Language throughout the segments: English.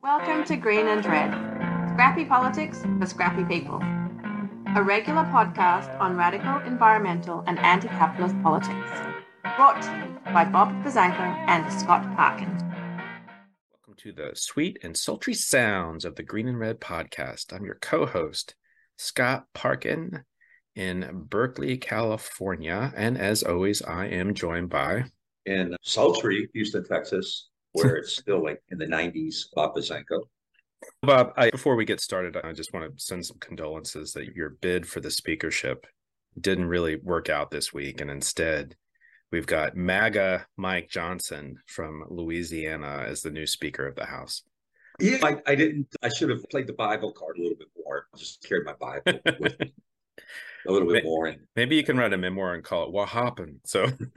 Welcome to Green and Red, scrappy politics for scrappy people. A regular podcast on radical environmental and anti capitalist politics. Brought to you by Bob Buzzanco and Scott Parkin. Welcome to the sweet and sultry sounds of the Green and Red podcast. I'm your co host, Scott Parkin in Berkeley, California. And as always, I am joined by. In sultry Houston, Texas, where it's still like in the 90s, Bob Buzzanco. Bob, I, before we get started, I just want to send some condolences that your bid for the speakership didn't really work out this week. And instead, we've got MAGA Mike Johnson from Louisiana as the new Speaker of the House. Yeah, I, I didn't, I should have played the Bible card a little bit more. I just carried my Bible with me a little bit more. And... Maybe you can write a memoir and call it "What Happened." So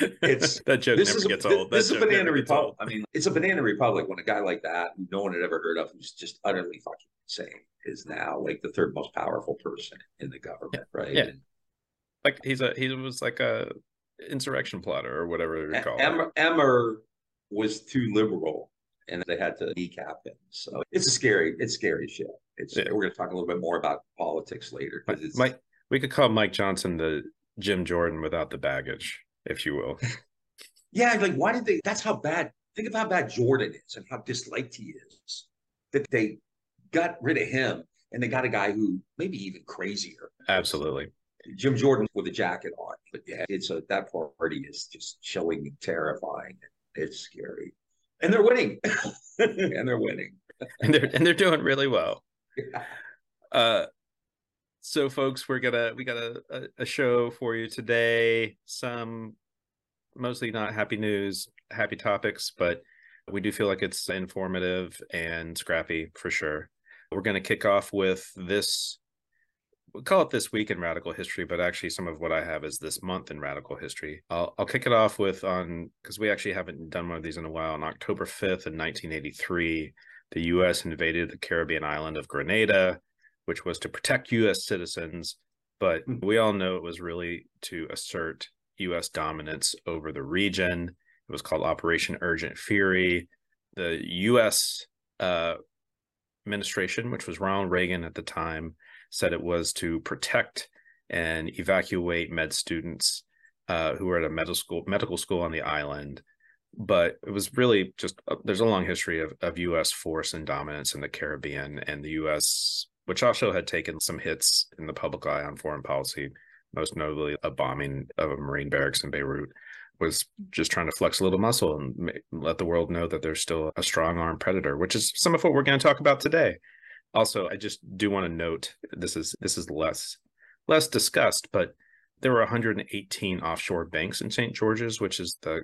it's that joke this never is gets a, old. That This is a banana republic. I mean, it's a banana republic when a guy like that, who no one had ever heard of, who's just utterly fucking insane, is now like the third most powerful person in the government, right? Yeah. And Like he's a he was like a insurrection plotter or whatever you call it. Emmer, Emmer was too liberal, and they had to kneecap him. So it's a scary, it's scary shit. It's Yeah. we're going to talk a little bit more about politics later Mike, we could call Mike Johnson the Jim Jordan without the baggage, if you will. yeah, like why did they? That's how bad. Think of how bad Jordan is and how disliked he is. That they got rid of him and they got a guy who maybe even crazier. Absolutely. Jim Jordan with a jacket on. But yeah, it's a that party is just showing terrifying. It's scary. And they're winning. and they're winning. And they're and they're doing really well. Yeah. Uh so folks, we're gonna we got a, a, a show for you today. Some mostly not happy news, happy topics, but we do feel like it's informative and scrappy for sure. We're gonna kick off with this we'll call it this week in radical history, but actually some of what I have is this month in radical history. I'll I'll kick it off with on because we actually haven't done one of these in a while. On October 5th in 1983, the US invaded the Caribbean island of Grenada, which was to protect US citizens, but Mhm. we all know it was really to assert US dominance over the region. It was called Operation Urgent Fury. The US uh, administration, which was Ronald Reagan at the time, said it was to protect and evacuate med students uh, who were at a medical school medical school on the island. But it was really just uh, there's a long history of, of U.S. force and dominance in the Caribbean, and the U.S., which also had taken some hits in the public eye on foreign policy, most notably a bombing of a Marine barracks in Beirut, was just trying to flex a little muscle and let the world know that there's still a strong armed predator, which is some of what we're going to talk about today. Also i just do want to note this is this is less less discussed but there were 118 offshore banks in st george's which is the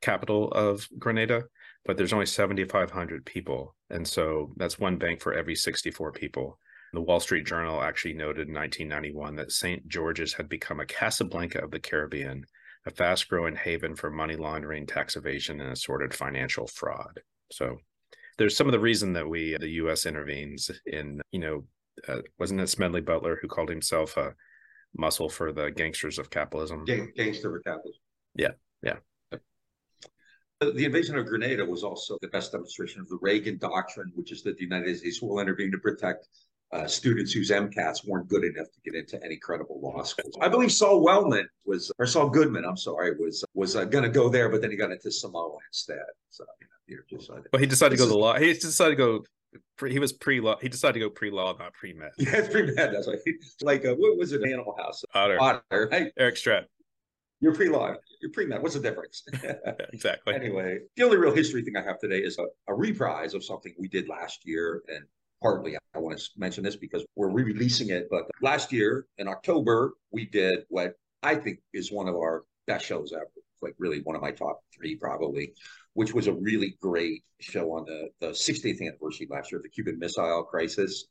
capital of grenada but there's only 7500 people. And so that's one bank for every 64 people the wall street journal actually noted in 1991 that st george's had become a casablanca of the caribbean a fast growing haven for money laundering tax evasion and assorted financial fraud so there's some of the reason that we the U.S. intervenes in you know uh, wasn't it Smedley Butler who called himself a muscle for the gangsters of capitalism? Gang, gangster with capitalism. Yeah, yeah. The invasion of Grenada was also the best demonstration of the Reagan doctrine, which is that the United States will intervene to protect uh, students whose MCATs weren't good enough to get into any credible law schools. I believe Saul Wellman was, or Saul Goodman, I'm sorry, was was uh, going to go there, but then he got into Samoa instead. So you know, you're just uh, he decided to go to law. He decided to go. Pre, he was pre law. He decided to go pre law, not pre med. yeah, pretty bad. That's like like uh, what was it? Animal House. Otter, Otter. Hey, Eric Stratt. you're pre-law. You're pre-med. What's the difference? Yeah, exactly. anyway, the only real history thing I have today is a, a reprise of something we did last year. And partly I want to mention this because we're re releasing it. But last year in October, we did what I think is one of our best shows ever. Like really one of my top three, probably, which was a really great show on the, the 60th anniversary last year of the Cuban Missile Crisis.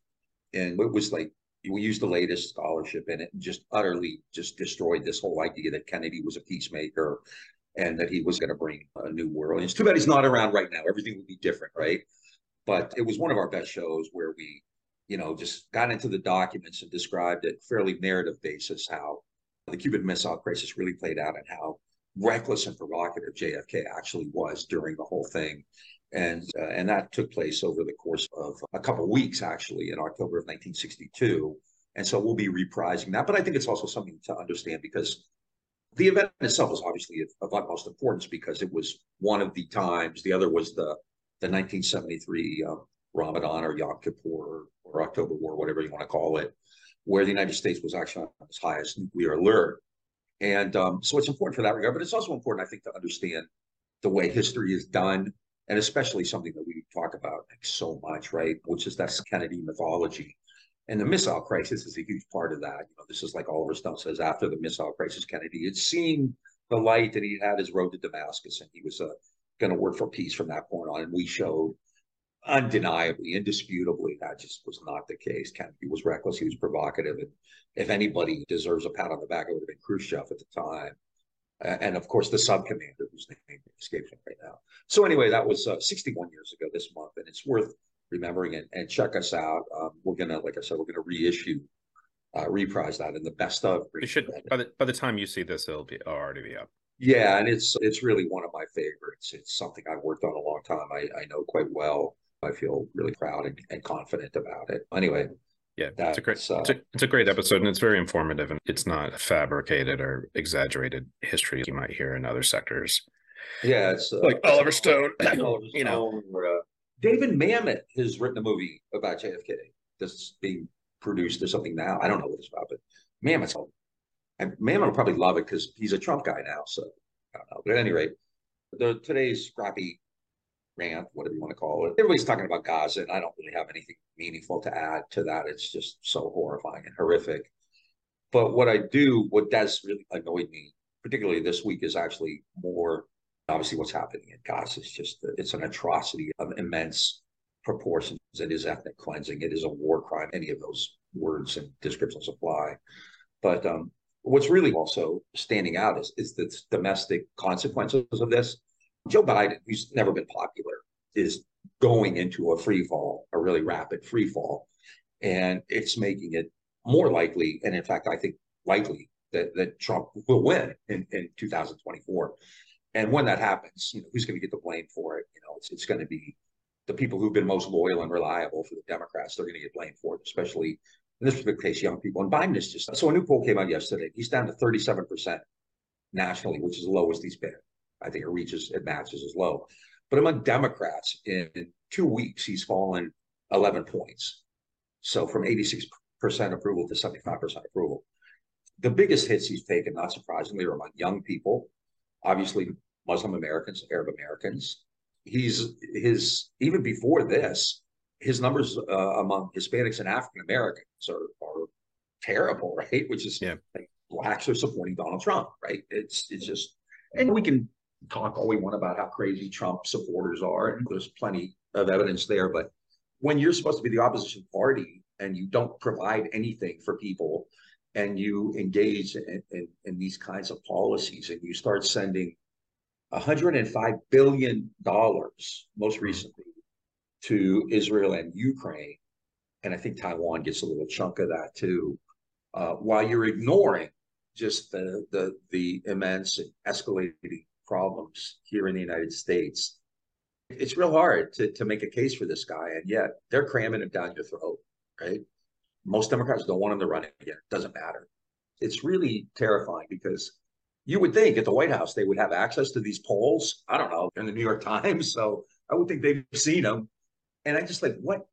And it was like we used the latest scholarship in it and just utterly just destroyed this whole idea that Kennedy was a peacemaker and that he was going to bring a new world. And it's too bad he's not around right now. Everything would be different, right? But it was one of our best shows where we, you know, just got into the documents and described it fairly narrative basis how the Cuban Missile Crisis really played out and how reckless and provocative JFK actually was during the whole thing. and uh, and that took place over the course of a couple weeks, actually, in October of 1962. And so we'll be reprising that. But I think it's also something to understand because the event itself was obviously of, of utmost importance because it was one of the times. The other was the the 1973 um, Ramadan or Yom Kippur or, or October War, whatever you want to call it, where the United States was actually on its highest nuclear alert. And um, so it's important for that regard, but it's also important, I think, to understand the way history is done, and especially something that we talk about like, so much, right? Which is that Kennedy mythology. And the missile crisis is a huge part of that. You know, this is like Oliver Stone says after the missile crisis, Kennedy had seen the light and he had his road to Damascus and he was uh, going to work for peace from that point on. And we showed undeniably, indisputably, that just was not the case. Kennedy was reckless. He was provocative. And if anybody deserves a pat on the back, it would have been Khrushchev at the time. Uh, and of course, the sub commander whose name escapes me right now. So, anyway, that was uh, 61 years ago this month. And it's worth remembering and, and check us out. Um, we're going to, like I said, we're going to reissue. Uh, reprise that in the best of. It should by the by the time you see this, it'll be already be up. Yeah, and it's it's really one of my favorites. It's something I've worked on a long time. I, I know quite well. I feel really proud and, and confident about it. Anyway, yeah, it's a great uh, it's, a, it's a great episode and it's very informative and it's not fabricated or exaggerated history you might hear in other sectors. Yeah, it's uh, like Oliver Stone, Oliver you know. Or, uh, David Mamet has written a movie about JFK that's being produced or something now. I don't know what it's about, but Mamet's and Mamet will probably love it because he's a Trump guy now. So I don't know. But at any rate, the today's scrappy rant, whatever you want to call it. Everybody's talking about Gaza, and I don't really have anything meaningful to add to that. It's just so horrifying and horrific. But what I do, what does really annoy me, particularly this week, is actually more obviously what's happening in Gaza is just it's an atrocity of immense proportions. It is ethnic cleansing. It is a war crime. Any of those words and descriptions apply. But um, what's really also standing out is, is the domestic consequences of this. Joe Biden, who's never been popular, is going into a free fall, a really rapid free fall. And it's making it more likely, and in fact, I think likely that, that Trump will win in, in 2024. And when that happens, you know, who's going to get the blame for it? You know, it's, it's going to be the people who've been most loyal and reliable for the Democrats. They're going to get blamed for it, especially in this particular case, young people. And Biden is just so a new poll came out yesterday. He's down to 37% nationally, which is the lowest he's been. I think it reaches, it matches as low. But among Democrats, in two weeks, he's fallen 11 points. So from 86% approval to 75% approval. The biggest hits he's taken, not surprisingly, are among young people, obviously Muslim Americans, Arab Americans. He's his even before this, his numbers uh, among Hispanics and African Americans are, are terrible, right? Which is yeah. like blacks are supporting Donald Trump, right? It's it's just and we can talk all we want about how crazy Trump supporters are, and there's plenty of evidence there. But when you're supposed to be the opposition party and you don't provide anything for people, and you engage in, in, in these kinds of policies, and you start sending 105 billion dollars most recently to Israel and Ukraine, and I think Taiwan gets a little chunk of that too, uh, while you're ignoring just the the the immense escalating problems here in the United States. It's real hard to, to make a case for this guy, and yet they're cramming it down your throat, right? Most Democrats don't want him to run again. It doesn't matter. It's really terrifying because you would think at the White House they would have access to these polls. I don't know, in the New York Times. So I would think they've seen them. And I just like, what,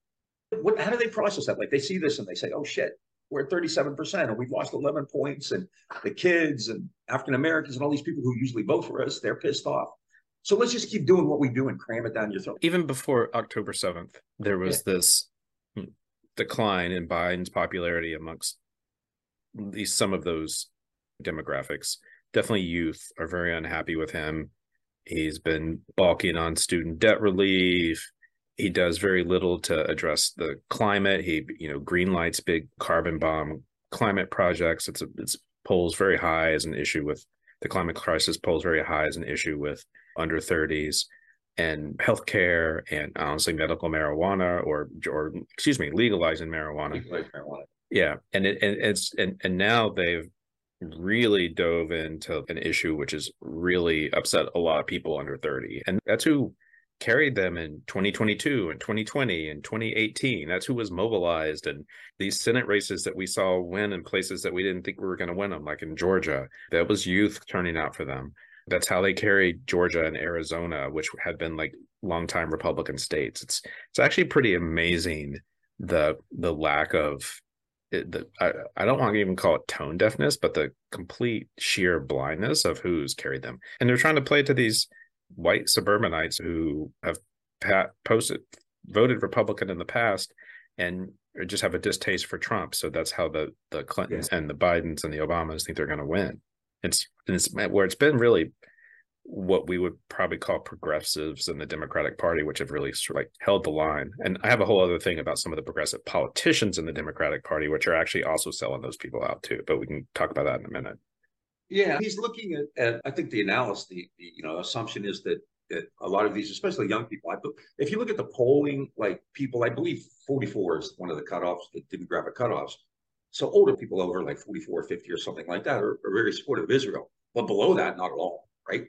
what, how do they process that? Like they see this and they say, oh shit, we're at 37% and we've lost 11 points and the kids and African Americans and all these people who usually vote for us, they're pissed off. So let's just keep doing what we do and cram it down your throat. Even before October 7th, there was yeah. this hmm, decline in Biden's popularity amongst these some of those demographics. Definitely youth are very unhappy with him. He's been balking on student debt relief he does very little to address the climate. He, you know, green lights big carbon bomb climate projects. It's a, it's polls very high as an issue with the climate crisis. Polls very high as an issue with under 30s and healthcare and honestly medical marijuana or or excuse me legalizing marijuana. Legalize marijuana. Yeah, and it and it's and and now they've really dove into an issue which has really upset a lot of people under 30 and that's who carried them in 2022 and 2020 and 2018. That's who was mobilized. And these Senate races that we saw win in places that we didn't think we were going to win them, like in Georgia, that was youth turning out for them. That's how they carried Georgia and Arizona, which had been like longtime Republican states. It's it's actually pretty amazing the the lack of the I, I don't want to even call it tone deafness, but the complete sheer blindness of who's carried them. And they're trying to play to these white suburbanites who have pat, posted voted Republican in the past and just have a distaste for Trump. So that's how the the Clintons yeah. and the Bidens and the Obamas think they're going to win. It's it's where it's been really what we would probably call progressives in the Democratic Party, which have really sort of like held the line. And I have a whole other thing about some of the progressive politicians in the Democratic Party, which are actually also selling those people out too. But we can talk about that in a minute. Yeah, he's looking at, at I think the analysis, the, the, you know assumption is that that a lot of these, especially young people, I, if you look at the polling, like people, I believe 44 is one of the cutoffs, the demographic cutoffs. So older people over like 44, 50 or something like that are, are very supportive of Israel. But below that, not at all, right?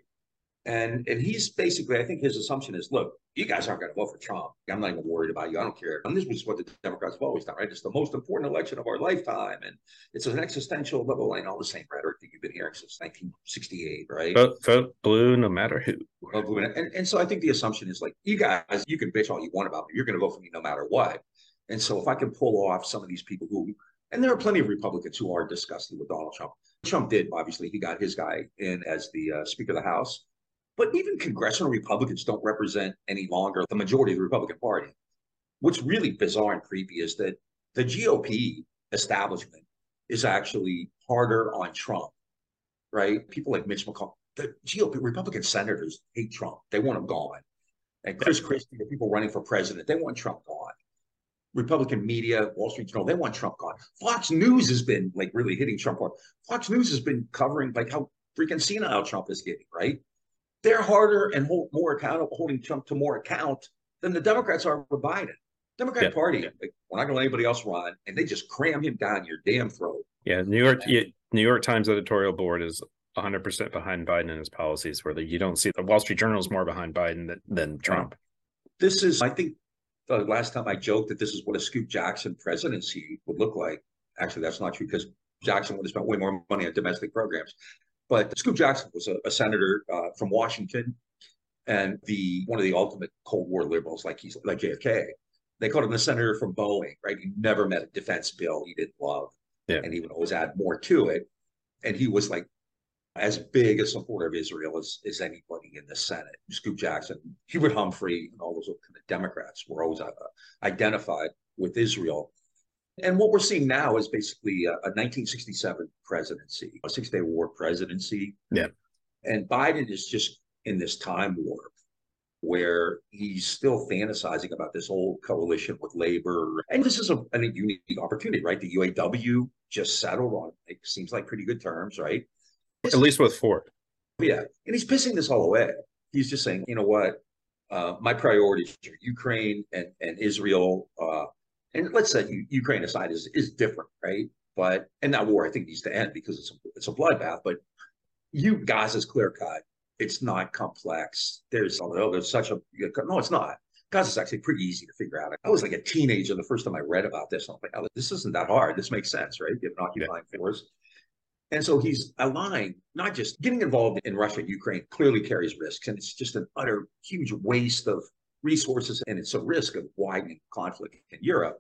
And and he's basically, I think his assumption is, look, you guys aren't going to vote for Trump. I'm not even worried about you. I don't care. And this was what the Democrats have always done, right? It's the most important election of our lifetime, and it's an existential level and all the same rhetoric that you've been hearing since 1968, right? Vote, vote blue, no matter who. Vote blue, and, and so I think the assumption is like, you guys, you can bitch all you want about me. You're going to vote for me no matter what. And so if I can pull off some of these people who, and there are plenty of Republicans who are disgusted with Donald Trump. Trump did obviously. He got his guy in as the uh, Speaker of the House but even congressional Republicans don't represent any longer the majority of the Republican Party. What's really bizarre and creepy is that the GOP establishment is actually harder on Trump, right? People like Mitch McConnell, the GOP Republican senators hate Trump. They want him gone. And Chris Christie, the people running for president, they want Trump gone. Republican media, Wall Street Journal, they want Trump gone. Fox News has been like really hitting Trump hard. Fox News has been covering like how freaking senile Trump is getting, right? They're harder and hold more accountable, holding Trump to more account than the Democrats are with Biden. Democrat yeah. Party, like, we're not going to let anybody else run, and they just cram him down your damn throat. Yeah, New York, yeah, New York Times editorial board is 100 percent behind Biden and his policies. Where you don't see the Wall Street Journal is more behind Biden than, than Trump. This is, I think, the last time I joked that this is what a Scoop Jackson presidency would look like. Actually, that's not true because Jackson would have spent way more money on domestic programs. But Scoop Jackson was a, a senator uh, from Washington and the one of the ultimate Cold War liberals, like he's like JFK. They called him the senator from Boeing, right? He never met a defense bill he didn't love, yeah. and he would always add more to it. And he was like as big a supporter of Israel as, as anybody in the Senate. Scoop Jackson, Hubert Humphrey, and all those kind of Democrats were always uh, identified with Israel and what we're seeing now is basically a, a 1967 presidency, a Six Day War presidency. Yeah. And Biden is just in this time warp where he's still fantasizing about this old coalition with labor. And this is a, a unique opportunity, right? The UAW just settled on it seems like pretty good terms, right? At least with Ford. Yeah. And he's pissing this all away. He's just saying, you know what? Uh, my priorities are Ukraine and, and Israel. Uh, and let's say Ukraine aside is is different, right? But and that war I think needs to end because it's a, it's a bloodbath. But you Gaza's clear cut. It's not complex. There's oh, there's such a no, it's not. Gaza's actually pretty easy to figure out. I was like a teenager the first time I read about this. I'm like, oh, this isn't that hard. This makes sense, right? You have an occupying yeah. force. And so he's aligned, not just getting involved in Russia and Ukraine clearly carries risks. And it's just an utter huge waste of resources and it's a risk of widening conflict in Europe.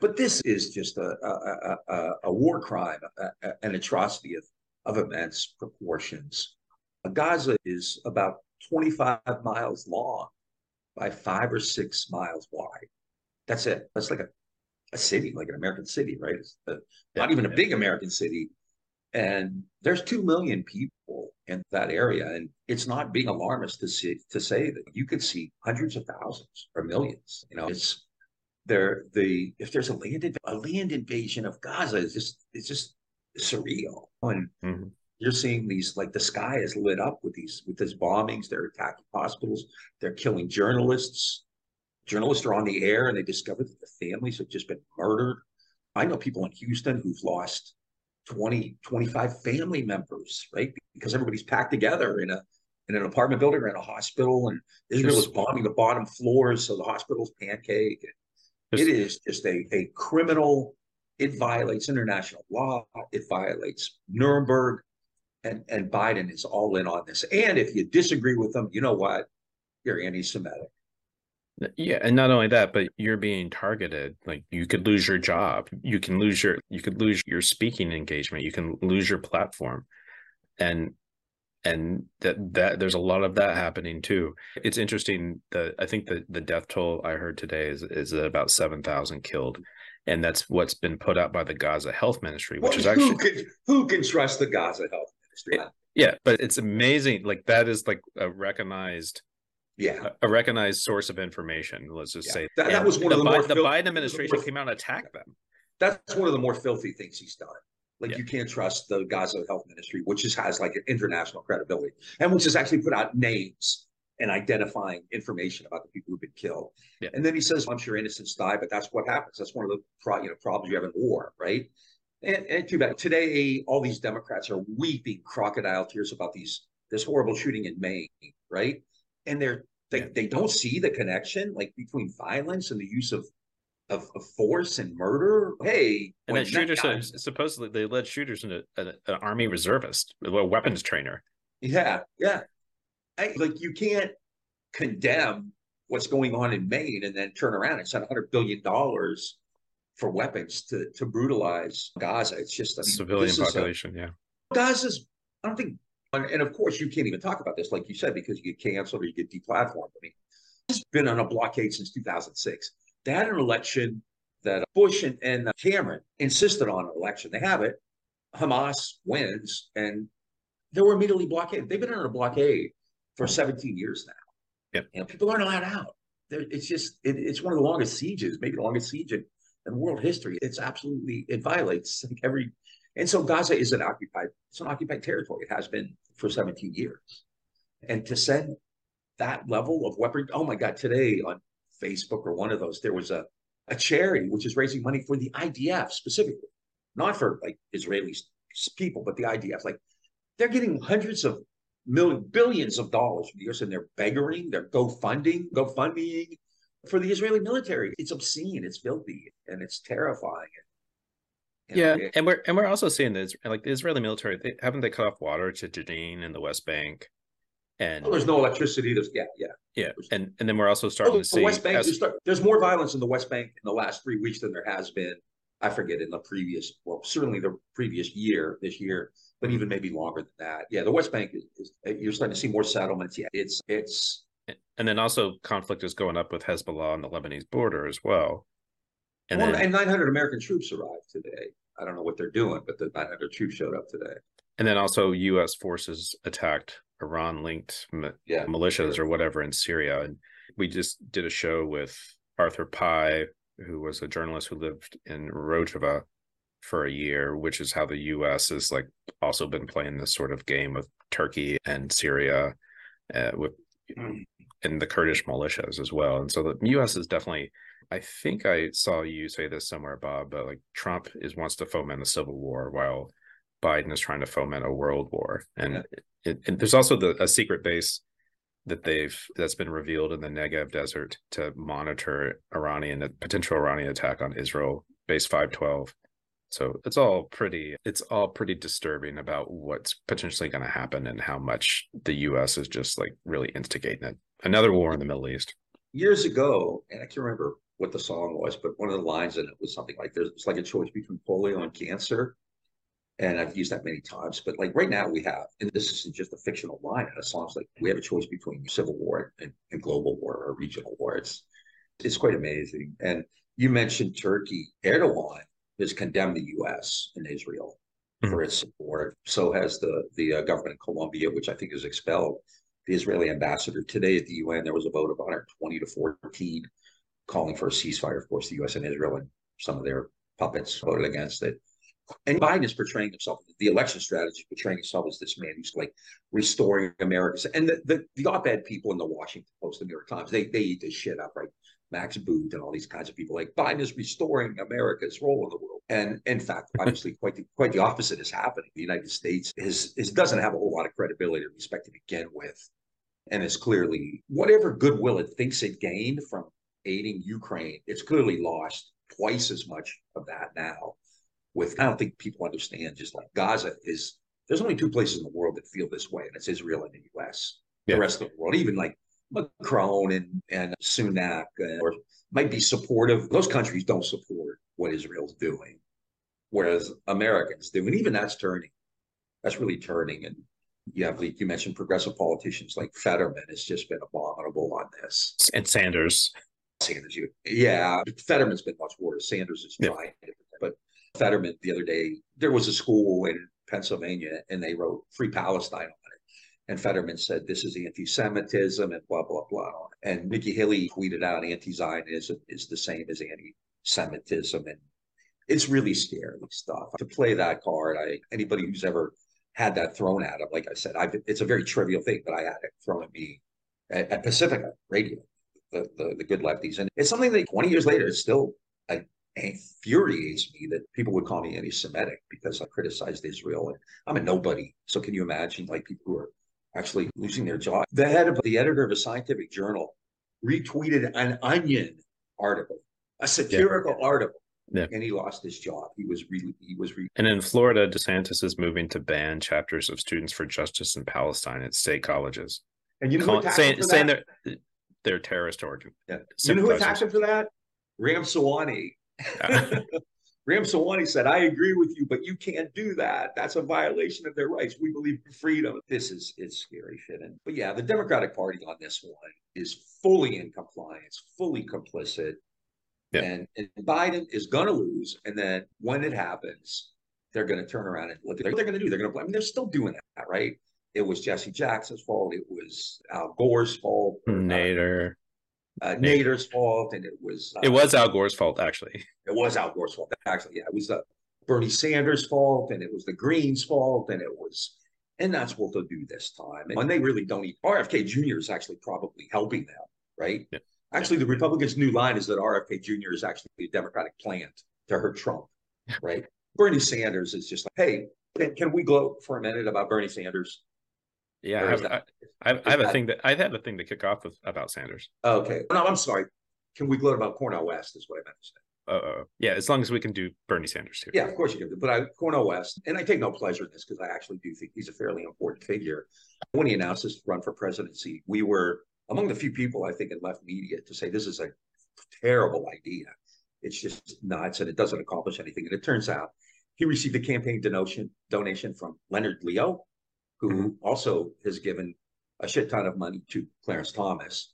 But this is just a, a, a, a war crime, an atrocity of, of immense proportions. Gaza is about 25 miles long by five or six miles wide. That's it. That's like a, a city, like an American city, right? It's a, not even a big American city. And there's 2 million people in that area. And it's not being alarmist to see, to say that you could see hundreds of thousands or millions. You know, it's there the if there's a land a land invasion of Gaza is just it's just surreal. And mm-hmm. you're seeing these like the sky is lit up with these with these bombings. They're attacking hospitals. They're killing journalists. Journalists are on the air and they discover that the families have just been murdered. I know people in Houston who've lost 20, 25 family members, right? Because everybody's packed together in a in an apartment building or in a hospital, and Israel is bombing the bottom floors, so the hospital's pancake. It is just a, a criminal. It violates international law. It violates Nuremberg, and and Biden is all in on this. And if you disagree with them, you know what? You're anti-Semitic. Yeah, and not only that, but you're being targeted. Like you could lose your job. You can lose your you could lose your speaking engagement. You can lose your platform. And and that that there's a lot of that happening too. It's interesting that I think the the death toll I heard today is is about seven thousand killed, and that's what's been put out by the Gaza Health Ministry, which well, is actually who can, who can trust the Gaza Health Ministry? Yeah, but it's amazing. Like that is like a recognized yeah. A, recognized source of information let's just yeah. say that, that was one of the, more the biden administration more, came out and attacked them. That's one of the more filthy things he's done. Like yeah. you can't trust the gaza health ministry which just has like an international credibility and which has actually put out names and identifying information about the people who've been killed. Yeah. and then he says i'm sure innocents die but that's what happens. That's one of the pro, you know problems you have in war right? And, and too bad. Today all these democrats are weeping crocodile tears about these this horrible shooting in maine right and they're they, they don't see the connection like between violence and the use of of, of force and murder. Hey, and then shooters guy, supposedly they led shooters into an, an army reservist, a weapons trainer. Yeah, yeah. I, like you can't condemn what's going on in Maine and then turn around and send hundred billion dollars for weapons to to brutalize Gaza. It's just a civilian population. A, yeah, Gaza's. I don't think and, and, of course, you can't even talk about this, like you said, because you get canceled or you get deplatformed. I mean, it's been on a blockade since 2006. They had an election that Bush and, and uh, Cameron insisted on an election. They have it. Hamas wins, and they were immediately blockaded. They've been under a blockade for 17 years now. Yep. And people aren't allowed out. They're, it's just, it, it's one of the longest sieges, maybe the longest siege in, in world history. It's absolutely, it violates like every and so Gaza is an occupied, it's an occupied territory. It has been for 17 years. And to send that level of weapon, oh my God, today on Facebook or one of those, there was a, a charity which is raising money for the IDF specifically, not for like Israeli people, but the IDF. Like they're getting hundreds of million billions of dollars from the US and they're beggaring, they're go-funding, go-funding for the Israeli military. It's obscene, it's filthy, and it's terrifying yeah, and we're and we're also seeing this like the Israeli military. They, haven't they cut off water to Jenin and the West Bank? And well, there's no electricity. There's yeah, yeah, yeah, and and then we're also oh, starting oh, to see West Bank. As, there's, there's more violence in the West Bank in the last three weeks than there has been. I forget in the previous, well, certainly the previous year, this year, but even maybe longer than that. Yeah, the West Bank is, is you're starting to see more settlements. Yeah, it's it's and then also conflict is going up with Hezbollah on the Lebanese border as well. And, well, then, and 900 American troops arrived today. I don't know what they're doing, but the 900 troops showed up today. And then also, U.S. forces attacked Iran-linked yeah, militias sure. or whatever in Syria. And we just did a show with Arthur Pye, who was a journalist who lived in Rojava for a year, which is how the U.S. has like also been playing this sort of game with Turkey and Syria, uh, with mm. and the Kurdish militias as well. And so the U.S. is definitely I think I saw you say this somewhere, Bob, but like Trump is wants to foment a civil war while Biden is trying to foment a world war. And, yeah. it, it, there's also the a secret base that they've that's been revealed in the Negev desert to monitor Iranian a potential Iranian attack on Israel, base 512. So it's all pretty it's all pretty disturbing about what's potentially going to happen and how much the US is just like really instigating it. Another war in the Middle East. Years ago, and I can't remember what the song was, but one of the lines in it was something like there's it's like a choice between polio and cancer. And I've used that many times. But like right now we have, and this is just a fictional line in a song. It's like we have a choice between civil war and, and global war or regional war. It's it's quite amazing. And you mentioned Turkey. Erdogan has condemned the U.S. and Israel mm-hmm. for its support. So has the the uh, government of Colombia, which I think has expelled the Israeli ambassador today at the UN. There was a vote of 120 to 14 calling for a ceasefire. Of course, the U.S. and Israel and some of their puppets voted against it. And Biden is portraying himself, the election strategy, is portraying himself as this man who's like restoring America. And the, the, the op-ed people in the Washington Post, the New York Times, they, they eat this shit up, right? Max Boot and all these kinds of people like Biden is restoring America's role in the world. And in fact, obviously quite the, quite the opposite is happening. The United States is, is doesn't have a whole lot of credibility to respect to begin with and is clearly whatever goodwill it thinks it gained from aiding Ukraine, it's clearly lost twice as much of that now. With I don't think people understand just like Gaza is there's only two places in the world that feel this way, and it's Israel and the US. Yeah. The rest of the world, even like Macron and, and Sunak, uh, or might be supportive. Those countries don't support what Israel's doing, whereas Americans do. And even that's turning. That's really turning. And you have, like you mentioned, progressive politicians like Fetterman has just been abominable on this. And Sanders. Sanders, you, yeah. Fetterman's been much worse. Sanders is trying. Yeah. But Fetterman, the other day, there was a school in Pennsylvania and they wrote Free Palestine on it. And Fetterman said this is anti-Semitism and blah blah blah. And Nikki Haley tweeted out anti-Zionism is the same as anti-Semitism, and it's really scary stuff. To play that card, I anybody who's ever had that thrown at him, like I said, I've, it's a very trivial thing, but I had it thrown at me at, at Pacifica Radio, the, the, the good lefties, and it's something that 20 years later is still infuriates me that people would call me anti-Semitic because I criticized Israel and I'm a nobody. So can you imagine like people who are actually losing their job? The head of the editor of a scientific journal retweeted an Onion article, a satirical yeah. article. Yeah. And he lost his job. He was really, he was. Re- and in Florida, DeSantis is moving to ban chapters of Students for Justice in Palestine at state colleges. And you know, Call, saying, saying they're they're terrorist origin. Yeah. You know who attacked him for that? Ramaswamy, Ramaswamy said, I agree with you, but you can't do that. That's a violation of their rights. We believe in freedom. This is it's scary shit. And, but yeah, the Democratic Party on this one is fully in compliance, fully complicit. Yeah. And, and Biden is going to lose. And then when it happens, they're going to turn around and look at what they're going to do. They're going to, I mean, they're still doing that, right? It was Jesse Jackson's fault. It was Al Gore's fault. Nader uh, Nader's fault, and it was uh, it was Al Gore's fault actually. It was Al Gore's fault actually. Yeah, it was uh, Bernie Sanders' fault, and it was the Greens' fault, and it was, and that's what they'll do this time. And when they really don't eat, RFK Jr. is actually probably helping them, right? Yeah. Actually, the Republicans' new line is that RFK Jr. is actually a Democratic plant to hurt Trump, right? Bernie Sanders is just like, hey, can, can we gloat for a minute about Bernie Sanders? Yeah, I have, that, I, I, I have a thing that I had a thing to kick off with about Sanders. Okay, no, I'm sorry. Can we gloat about Cornel West? Is what I meant to say. Uh, yeah, as long as we can do Bernie Sanders too. Yeah, of course you can. But I, Cornel West, and I take no pleasure in this because I actually do think he's a fairly important figure. When he announced his run for presidency, we were among the few people I think in left media to say this is a terrible idea. It's just nuts and it doesn't accomplish anything. And it turns out he received a campaign donation donation from Leonard Leo, who mm-hmm. also has given a shit ton of money to Clarence Thomas.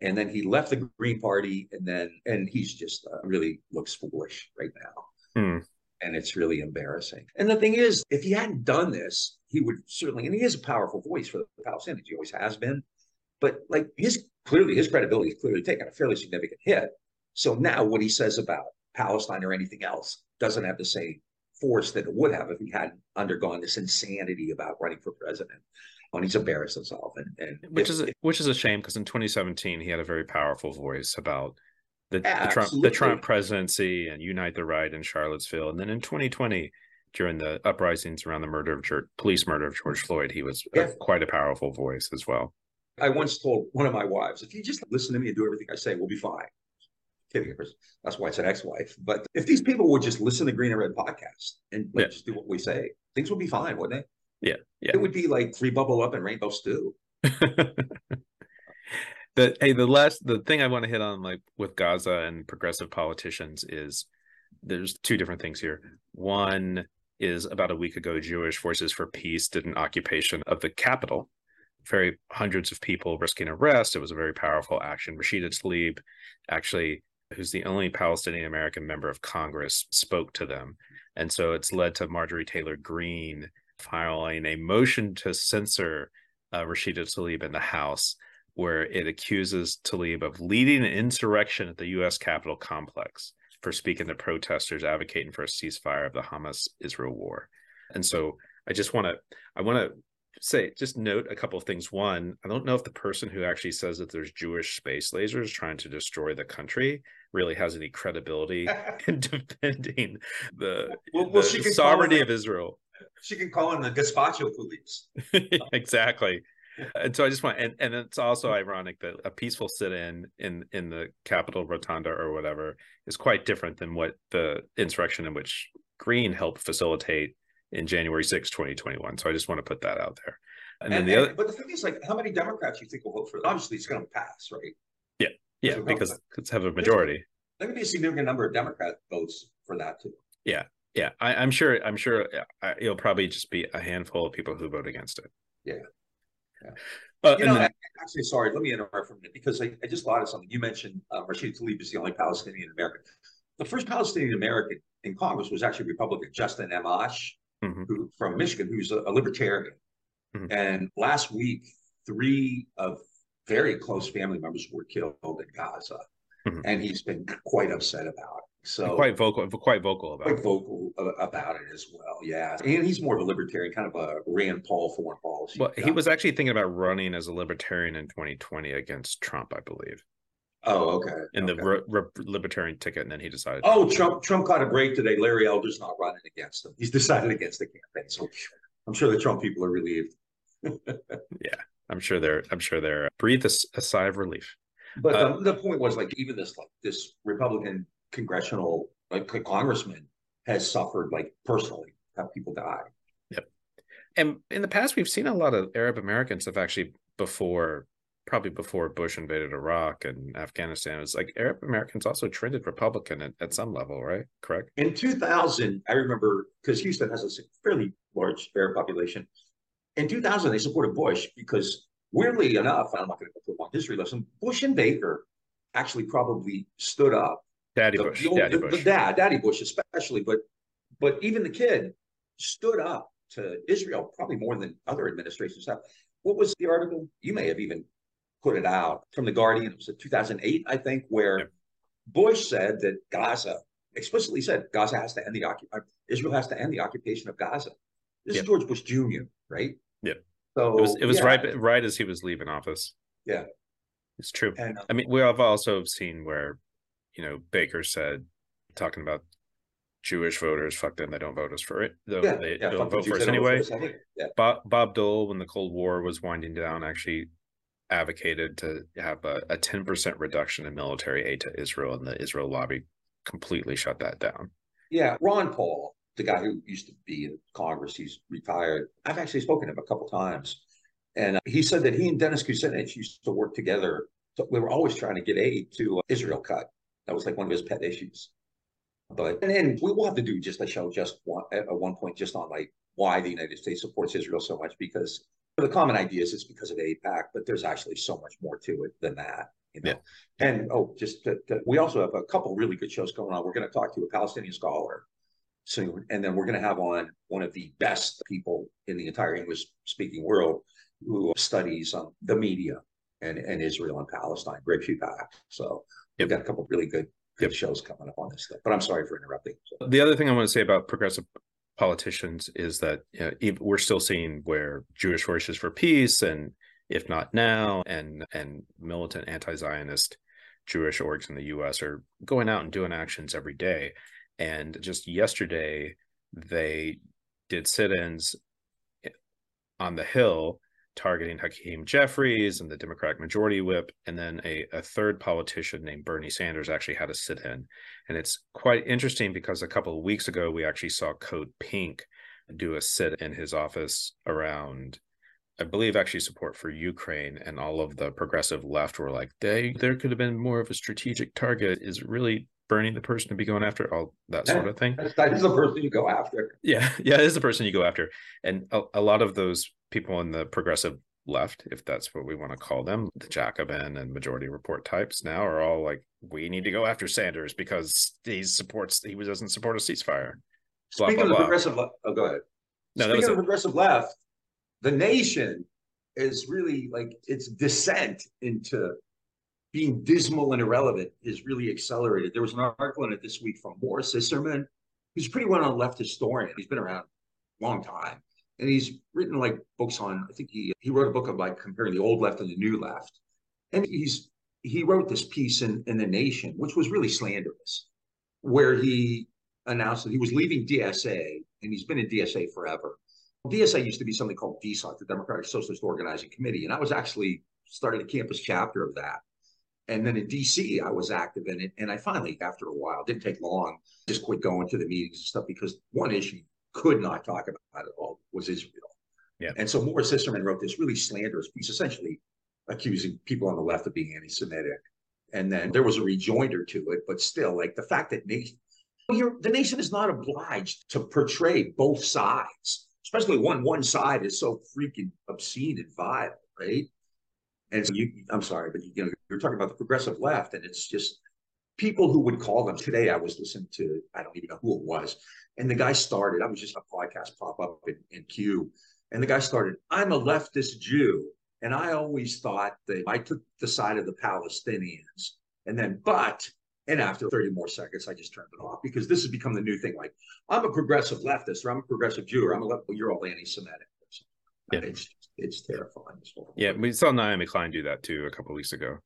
And then he left the Green Party, and then and he's just uh, really looks foolish right now, mm. and it's really embarrassing. And the thing is, if he hadn't done this, he would certainly. And he is a powerful voice for the Palestinians. He always has been, but like his clearly his credibility is clearly taken a fairly significant hit. So now what he says about Palestine or anything else doesn't have the same force than it would have if he hadn't undergone this insanity about running for president. When he's embarrassed himself, and, and which if, is a, which is a shame because in 2017 he had a very powerful voice about the, the Trump the Trump presidency and unite the right in Charlottesville, and then in 2020 during the uprisings around the murder of George, police murder of George Floyd, he was yeah. a, quite a powerful voice as well. I once told one of my wives, if you just listen to me and do everything I say, we'll be fine That's why it's an ex-wife. But if these people would just listen to Green and Red podcast and like, yeah. just do what we say, things would be fine, wouldn't they? Yeah, yeah. It would be like free bubble up and rainbow stew. the hey, the last the thing I want to hit on like with Gaza and progressive politicians is there's two different things here. One is about a week ago, Jewish Forces for Peace did an occupation of the capital very hundreds of people risking arrest. It was a very powerful action. Rashida Tlaib actually who's the only Palestinian American member of Congress, spoke to them. And so it's led to Marjorie Taylor Greene filing a motion to censor uh, Rashida Tlaib in the House, where it accuses Tlaib of leading an insurrection at the U.S. Capitol complex for speaking to protesters advocating for a ceasefire of the Hamas Israel war. And so I just want to I want to say just note a couple of things one i don't know if the person who actually says that there's jewish space lasers trying to destroy the country really has any credibility in defending the, well, well, the sovereignty of Israel. She can call in the gazpacho police. exactly. and so I just want, and, and it's also ironic that a peaceful sit-in in in the Capitol Rotunda or whatever is quite different than what the insurrection in which Green helped facilitate in January 6, 2021. So I just want to put that out there. And, and then the and, other, but the thing is, like, how many Democrats you think will vote for it? Obviously, it's going to pass, right? Yeah, because it's have a majority. There could be a significant number of Democrat votes for that too. Yeah, yeah, I, am sure. I'm sure it'll probably just be a handful of people who vote against it. Yeah, yeah. Uh, you know, then, actually, sorry, let me interrupt for a minute because I, I just thought of something. You mentioned uh, Rashid Tlaib is the only Palestinian American. The first Palestinian American in Congress was actually Republican Justin Amash, mm-hmm. who from Michigan, who's a, a libertarian. Mm-hmm. And last week, three of very close family members were killed in Gaza, mm-hmm. and he's been quite upset about it. So and quite vocal, quite vocal about quite it. vocal about it as well. Yeah, and he's more of a libertarian, kind of a Rand Paul foreign policy. Well, he was actually thinking about running as a libertarian in 2020 against Trump, I believe. Oh, okay. In okay. the re- re- libertarian ticket, and then he decided. Oh, Trump! Trump caught a break today. Larry Elder's not running against him. He's decided against the campaign. So I'm sure the Trump people are relieved. yeah, I'm sure they're. I'm sure they're breathe a, a sigh of relief. But uh, the, the point was like even this like this Republican congressional like congressman has suffered like personally have people die. Yep. And in the past, we've seen a lot of Arab Americans have actually before probably before Bush invaded Iraq and Afghanistan. It was like Arab Americans also trended Republican at, at some level, right? Correct. In 2000, I remember because Houston has a fairly large Arab population. In 2000, they supported Bush because, weirdly enough, I'm not going to go through a long history lesson. Bush and Baker actually probably stood up. Daddy the, Bush, the old, Daddy the, Bush, the dad, Daddy Bush especially, but but even the kid stood up to Israel probably more than other administrations have. What was the article? You may have even put it out from the Guardian. It was in 2008, I think, where yeah. Bush said that Gaza explicitly said Gaza has to end the occupation. Uh, Israel has to end the occupation of Gaza. This yeah. is George Bush Jr., right? Yeah. So it was it was yeah. right right as he was leaving office. Yeah, it's true. And, I mean, we have also seen where, you know, Baker said, talking about Jewish voters, fuck them, they don't vote us for it. Though yeah, they yeah, don't vote for us anyway. Yeah. Bob, Bob Dole, when the Cold War was winding down, actually advocated to have a, a 10% reduction in military aid to Israel, and the Israel lobby completely shut that down. Yeah, Ron Paul, the guy who used to be in Congress, he's retired. I've actually spoken to him a couple times, and uh, he said that he and Dennis Kucinich used to work together. So we were always trying to get aid to uh, Israel cut. That was like one of his pet issues. But and then we will have to do just a show just one, at one point just on like why the United States supports Israel so much because the common idea is it's because of AIPAC, but there's actually so much more to it than that. You know? Yeah. And oh, just to, to, we also have a couple really good shows going on. We're going to talk to a Palestinian scholar soon, and then we're going to have on one of the best people in the entire English speaking world who studies um, the media and, and Israel and Palestine, Greg Shupak. So yep. we've got a couple really good good yep. shows coming up on this stuff. But I'm sorry for interrupting. So. The other thing I want to say about progressive politicians is that you know, we're still seeing where Jewish Voices for Peace and if not now and and militant anti-Zionist Jewish orgs in the U.S. are going out and doing actions every day. And just yesterday, they did sit-ins on the Hill targeting Hakeem Jeffries and the Democratic Majority Whip. And then a, a third politician named Bernie Sanders actually had a sit in. And it's quite interesting because a couple of weeks ago, we actually saw Code Pink do a sit in his office around. I believe actually support for Ukraine and all of the progressive left were like, they there could have been more of a strategic target. Is really Bernie the person to be going after all that sort of thing. That is the person you go after. Yeah yeah it is the person you go after. And a, a lot of those people in the progressive left if that's what we want to call them the jacobin and majority report types now are all like we need to go after sanders because he supports he doesn't support a ceasefire. Blah, speaking blah, of the progressive left oh go ahead. No, speaking of the progressive left the nation is really like its descent into being dismal and irrelevant is really accelerated. There was an article in it this week from Morris Isserman, who's a pretty well-known left historian. He's been around a long time, and he's written like books on. I think he he wrote a book of like comparing the old left and the new left, and he's he wrote this piece in in the Nation, which was really slanderous, where he announced that he was leaving DSA, and he's been in DSA forever. DSA used to be something called DSOC, the Democratic Socialist Organizing Committee, and I was actually starting a campus chapter of that. And then in DC, I was active in it. And I finally, after a while, didn't take long, just quit going to the meetings and stuff because one issue could not talk about at all was Israel. Yeah. And so Morris Isserman wrote this really slanderous piece, essentially accusing people on the left of being anti-Semitic. And then there was a rejoinder to it, but still, like the fact that nation, the nation is not obliged to portray both sides, especially when one side is so freaking obscene and vile, right? And so you, I'm sorry, but you, you know, you're talking about the progressive left, and it's just people who would call them today. I was listening to, I don't even know who it was, and the guy started. I was just a podcast pop up in, in Q, and the guy started. I'm a leftist Jew, and I always thought that I took the side of the Palestinians, and then but. And after 30 more seconds, I just turned it off because this has become the new thing. Like, I'm a progressive leftist, or I'm a progressive Jew, or I'm a left, well, you're all anti-Semitic. Yeah. It's it's terrifying. Yeah, we saw Naomi Klein do that too a couple weeks ago.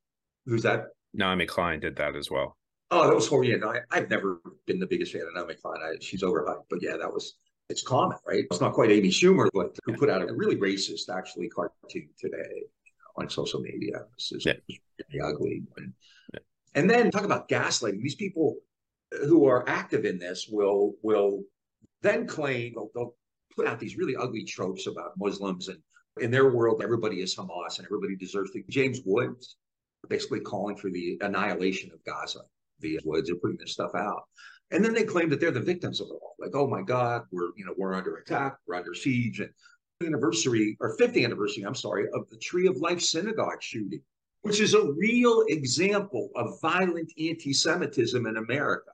Who's that? Naomi Klein did that as well. Oh, that was horrible. Yeah, no, I, have never been the biggest fan of Naomi Klein. I, she's overhyped, but yeah, that was it's common, right? It's not quite Amy Schumer, but who put out a really racist, actually, cartoon today on social media. This is yeah. really ugly. And, yeah. and then talk about gaslighting. These people who are active in this will will then claim they'll, they'll put out these really ugly tropes about Muslims and in their world, everybody is Hamas and everybody deserves to. James Woods basically calling for the annihilation of Gaza via Woods. They're putting this stuff out. And then they claim that they're the victims of it all. Like, oh my God, we're, you know, we're under attack, we're under siege. And anniversary or 50th anniversary, I'm sorry, of the Tree of Life synagogue shooting, which is a real example of violent anti-Semitism in America.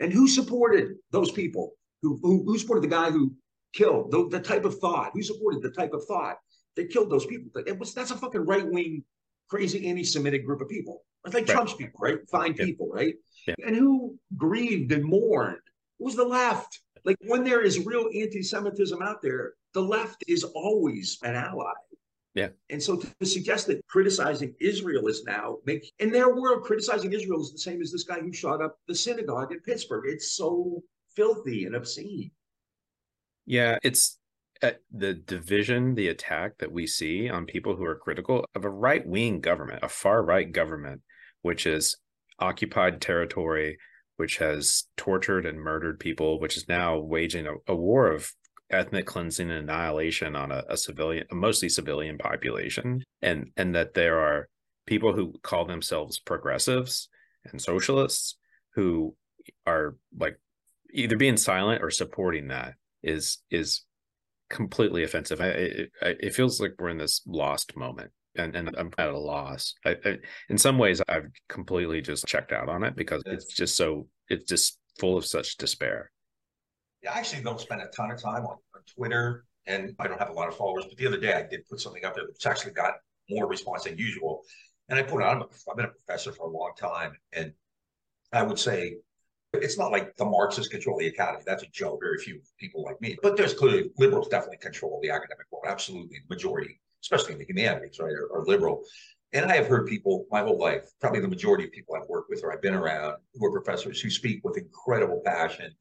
And who supported those people? Who, who, who supported the guy who killed the, the type of thought? Who supported the type of thought? They killed those people. That it was that's a fucking right wing, crazy anti-Semitic group of people. It's like right. Trump's people, right? Fine yeah. people, right? Yeah. And who grieved and mourned? It was the left. Like when there is real anti-Semitism out there, the left is always an ally. Yeah. And so to suggest that criticizing Israel is now make in their world criticizing Israel is the same as this guy who shot up the synagogue in Pittsburgh. It's so filthy and obscene. Yeah, it's Uh, the division, the attack that we see on people who are critical of a right wing government, a far right government, which is occupied territory, which has tortured and murdered people, which is now waging a, a war of ethnic cleansing and annihilation on a, a civilian, a mostly civilian population, and and that there are people who call themselves progressives and socialists who are like either being silent or supporting that is is completely offensive. I, it, it feels like we're in this lost moment and, and I'm at a loss. I, I, in some ways, I've completely just checked out on it because it's just so it's just full of such despair. Yeah, I actually don't spend a ton of time on, on Twitter, and I don't have a lot of followers. But the other day, I did put something up there that's actually got more response than usual. And I put on, I've been a professor for a long time, and I would say it's not like the Marxists control the academy. That's a joke. Very few people like me. But there's clearly liberals definitely control the academic world. Absolutely. The majority, especially in the humanities, right, are, are, liberal. And I have heard people my whole life, probably the majority of people I've worked with or I've been around who are professors who speak with incredible passion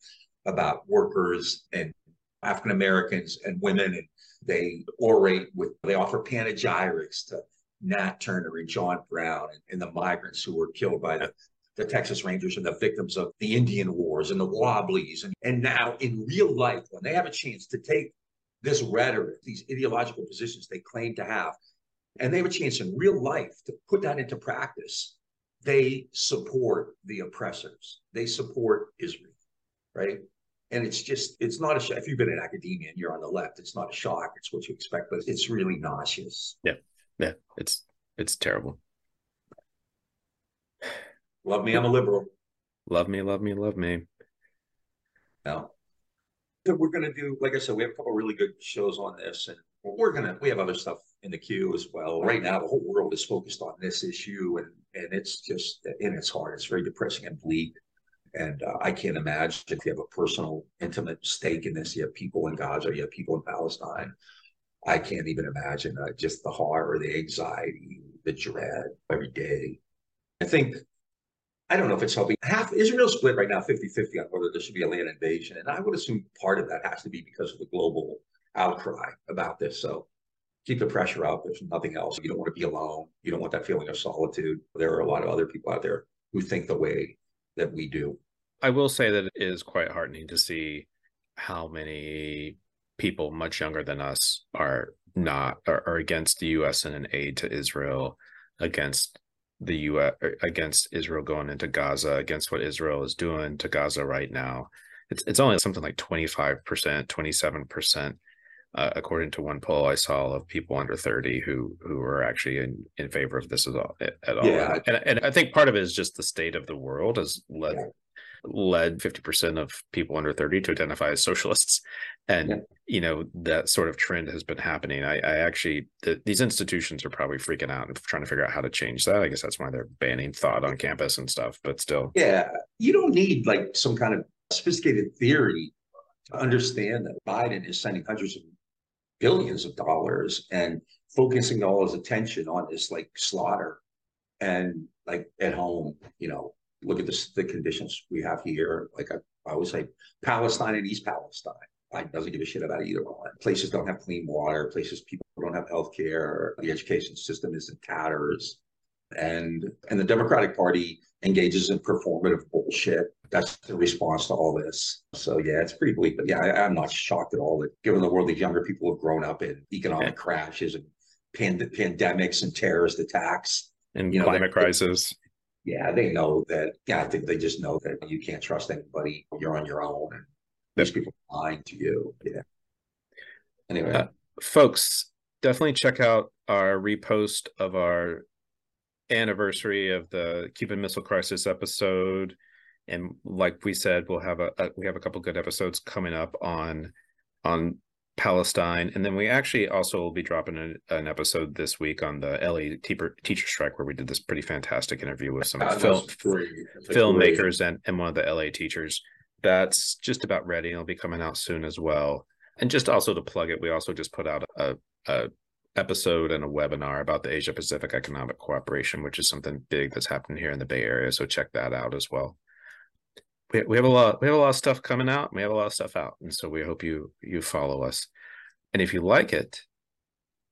about workers and African Americans and women. And they orate with, they offer panegyrics to Nat Turner and John Brown and, and the migrants who were killed by the the Texas Rangers and the victims of the Indian Wars and the Wobblies. And, and now in real life, when they have a chance to take this rhetoric, these ideological positions they claim to have, and they have a chance in real life to put that into practice, they support the oppressors. They support Israel, right? And it's just, it's not a shock. If you've been in academia and you're on the left, it's not a shock. It's what you expect, but it's really nauseous. Yeah. Yeah. It's, it's terrible. Love me, I'm a liberal. Love me, love me, love me. Now, we're going to do, like I said, we have a couple really good shows on this, and we're going to, we have other stuff in the queue as well. Right now, the whole world is focused on this issue, and and it's just, in its heart, it's very depressing and bleak. And uh, I can't imagine if you have a personal, intimate stake in this. You have people in Gaza, you have people in Palestine. I can't even imagine uh, just the horror, the anxiety, the dread every day. I think I don't know if it's helping. Half Israel split right now 50 50 on whether there should be a land invasion. And I would assume part of that has to be because of the global outcry about this. So keep the pressure up. There's nothing else. You don't want to be alone. You don't want that feeling of solitude. There are a lot of other people out there who think the way that we do. I will say that it is quite heartening to see how many people much younger than us are not are, are against the U.S. and an aid to Israel, against the U.S. against Israel going into Gaza, against what Israel is doing to Gaza right now. It's it's only something like twenty five percent, twenty seven percent uh, according to one poll I saw of people under 30 who who were actually in, in favor of this at all. At all. Yeah. And, and I think part of it is just the state of the world has led. Led 50% of people under 30 to identify as socialists. And, yeah. you know, that sort of trend has been happening. I, I actually, the, these institutions are probably freaking out and trying to figure out how to change that. I guess that's why they're banning thought on campus and stuff, but still. Yeah. You don't need like some kind of sophisticated theory to understand that Biden is sending hundreds of billions of dollars and focusing all his attention on this like slaughter and like at home you know look at this, the conditions we have here like I, I always say palestine and east palestine I doesn't give a shit about either one. Places don't have clean water. Places people don't have health care. The education system is in tatters and and the Democratic Party engages in performative bullshit. That's the response to all this. So yeah, it's pretty bleak. But yeah, I, am not shocked at all that given the world these younger people have grown up in economic crashes and pand- pandemics and terrorist attacks and you know, climate crisis. Yeah, they know that. Yeah, I think they just know that you can't trust anybody. You're on your own, and these people lying to you. Yeah. Anyway, uh, folks, definitely check out our repost of our anniversary of the Cuban Missile Crisis episode, and like we said, we'll have a, a we have a couple good episodes coming up on on Palestine, and then we actually also will be dropping an, an episode this week on the LA teacher teacher strike, where we did this pretty fantastic interview with some film, filmmakers and and one of the LA teachers. That's just about ready. It'll be coming out soon as well. And just also to plug it, we also just put out a, a episode and a webinar about the Asia Pacific Economic Cooperation, which is something big that's happening here in the Bay Area. So check that out as well. We, we have a lot we have a lot of stuff coming out. We have a lot of stuff out, and so we hope you you follow us. And if you like it,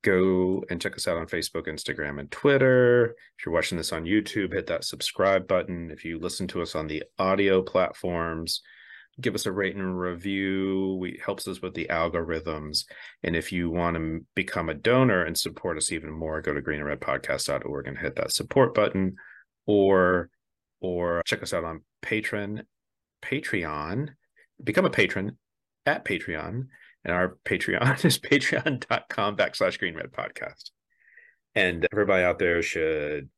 go and check us out on Facebook, Instagram, and Twitter. If you're watching this on YouTube, hit that subscribe button. If you listen to us on the audio platforms, give us a rate and review. It helps us with the algorithms. And if you want to become a donor and support us even more, go to greenandredpodcast.org and hit that support button or or check us out on Patreon. Patreon. Become a patron at Patreon. And our Patreon is patreon.com backslash green red podcast. And everybody out there should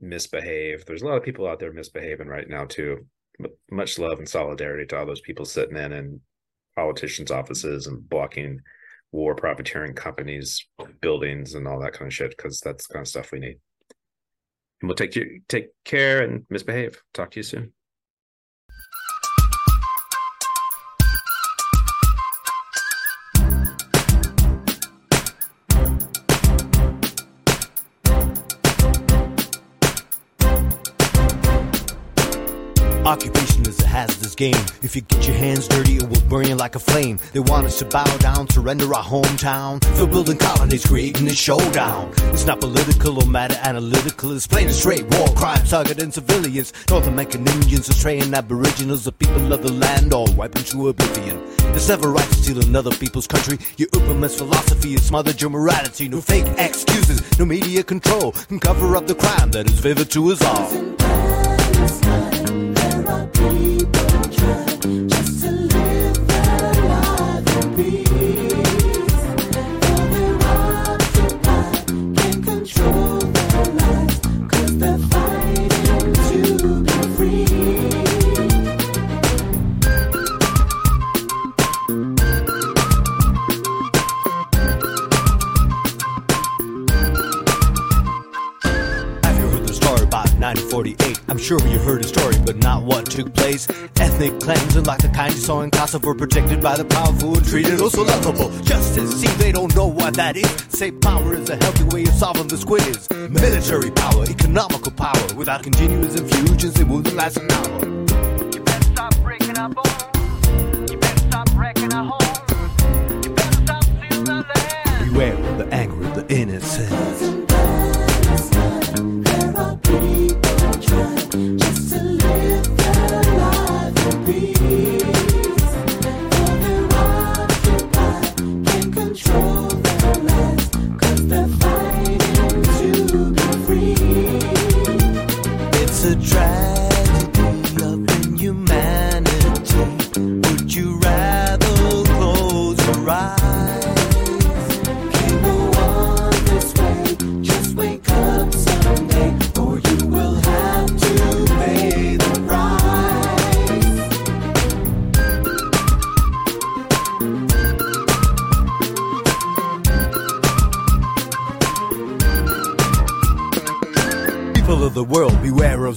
misbehave. There's a lot of people out there misbehaving right now too much love and solidarity to all those people sitting in in politicians' offices and blocking war profiteering companies, buildings, and all that kind of shit. Because that's the kind of stuff we need. And we'll take you take care and misbehave. Talk to you soon. Occupation is a hazardous game. If you get your hands dirty, it will burn you like a flame. They want us to bow down, surrender our hometown. They're building colonies, creating a showdown. It's not political or matter analytical. It's plain and straight war crimes targeting civilians. North American Indians, Australian Aboriginals, the people of the land, all wiping to oblivion. It's never right to steal another people's country. Your Uberman's philosophy is smothered your morality. No fake excuses, no media control can cover up the crime that is vivid to us all my peace. Sure you heard a story, but not what took place. Ethnic cleansing, like the kind you saw in Kosovo, protected by the powerful and treated also lovable. Justice, see, they don't know what that is. Say power is a healthy way of solving the squiz. Military power, economical power, without continuous infusions, it wouldn't last an hour. You better stop breaking bones.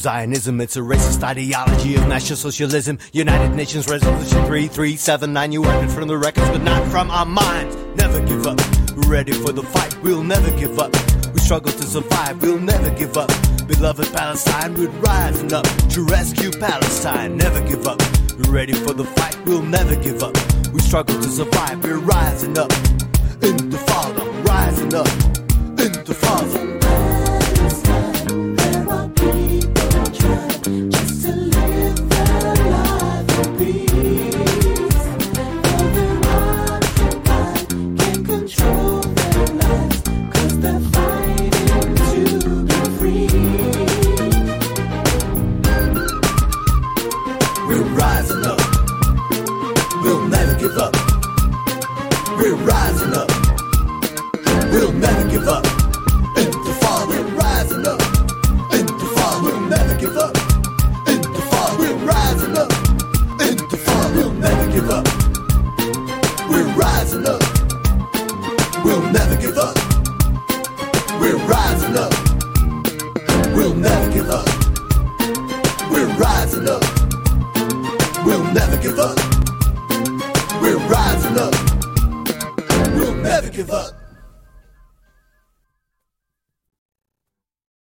Zionism. It's a racist ideology of National Socialism. United Nations Resolution 3379. You heard it from the records, but not from our minds. Never give up. Ready for the fight. We'll never give up. We struggle to survive. We'll never give up. Beloved Palestine, we're rising up to rescue Palestine. Never give up. We're ready for the fight. We'll never give up. We struggle to survive. We're rising up. Intifada, rising up. In the father.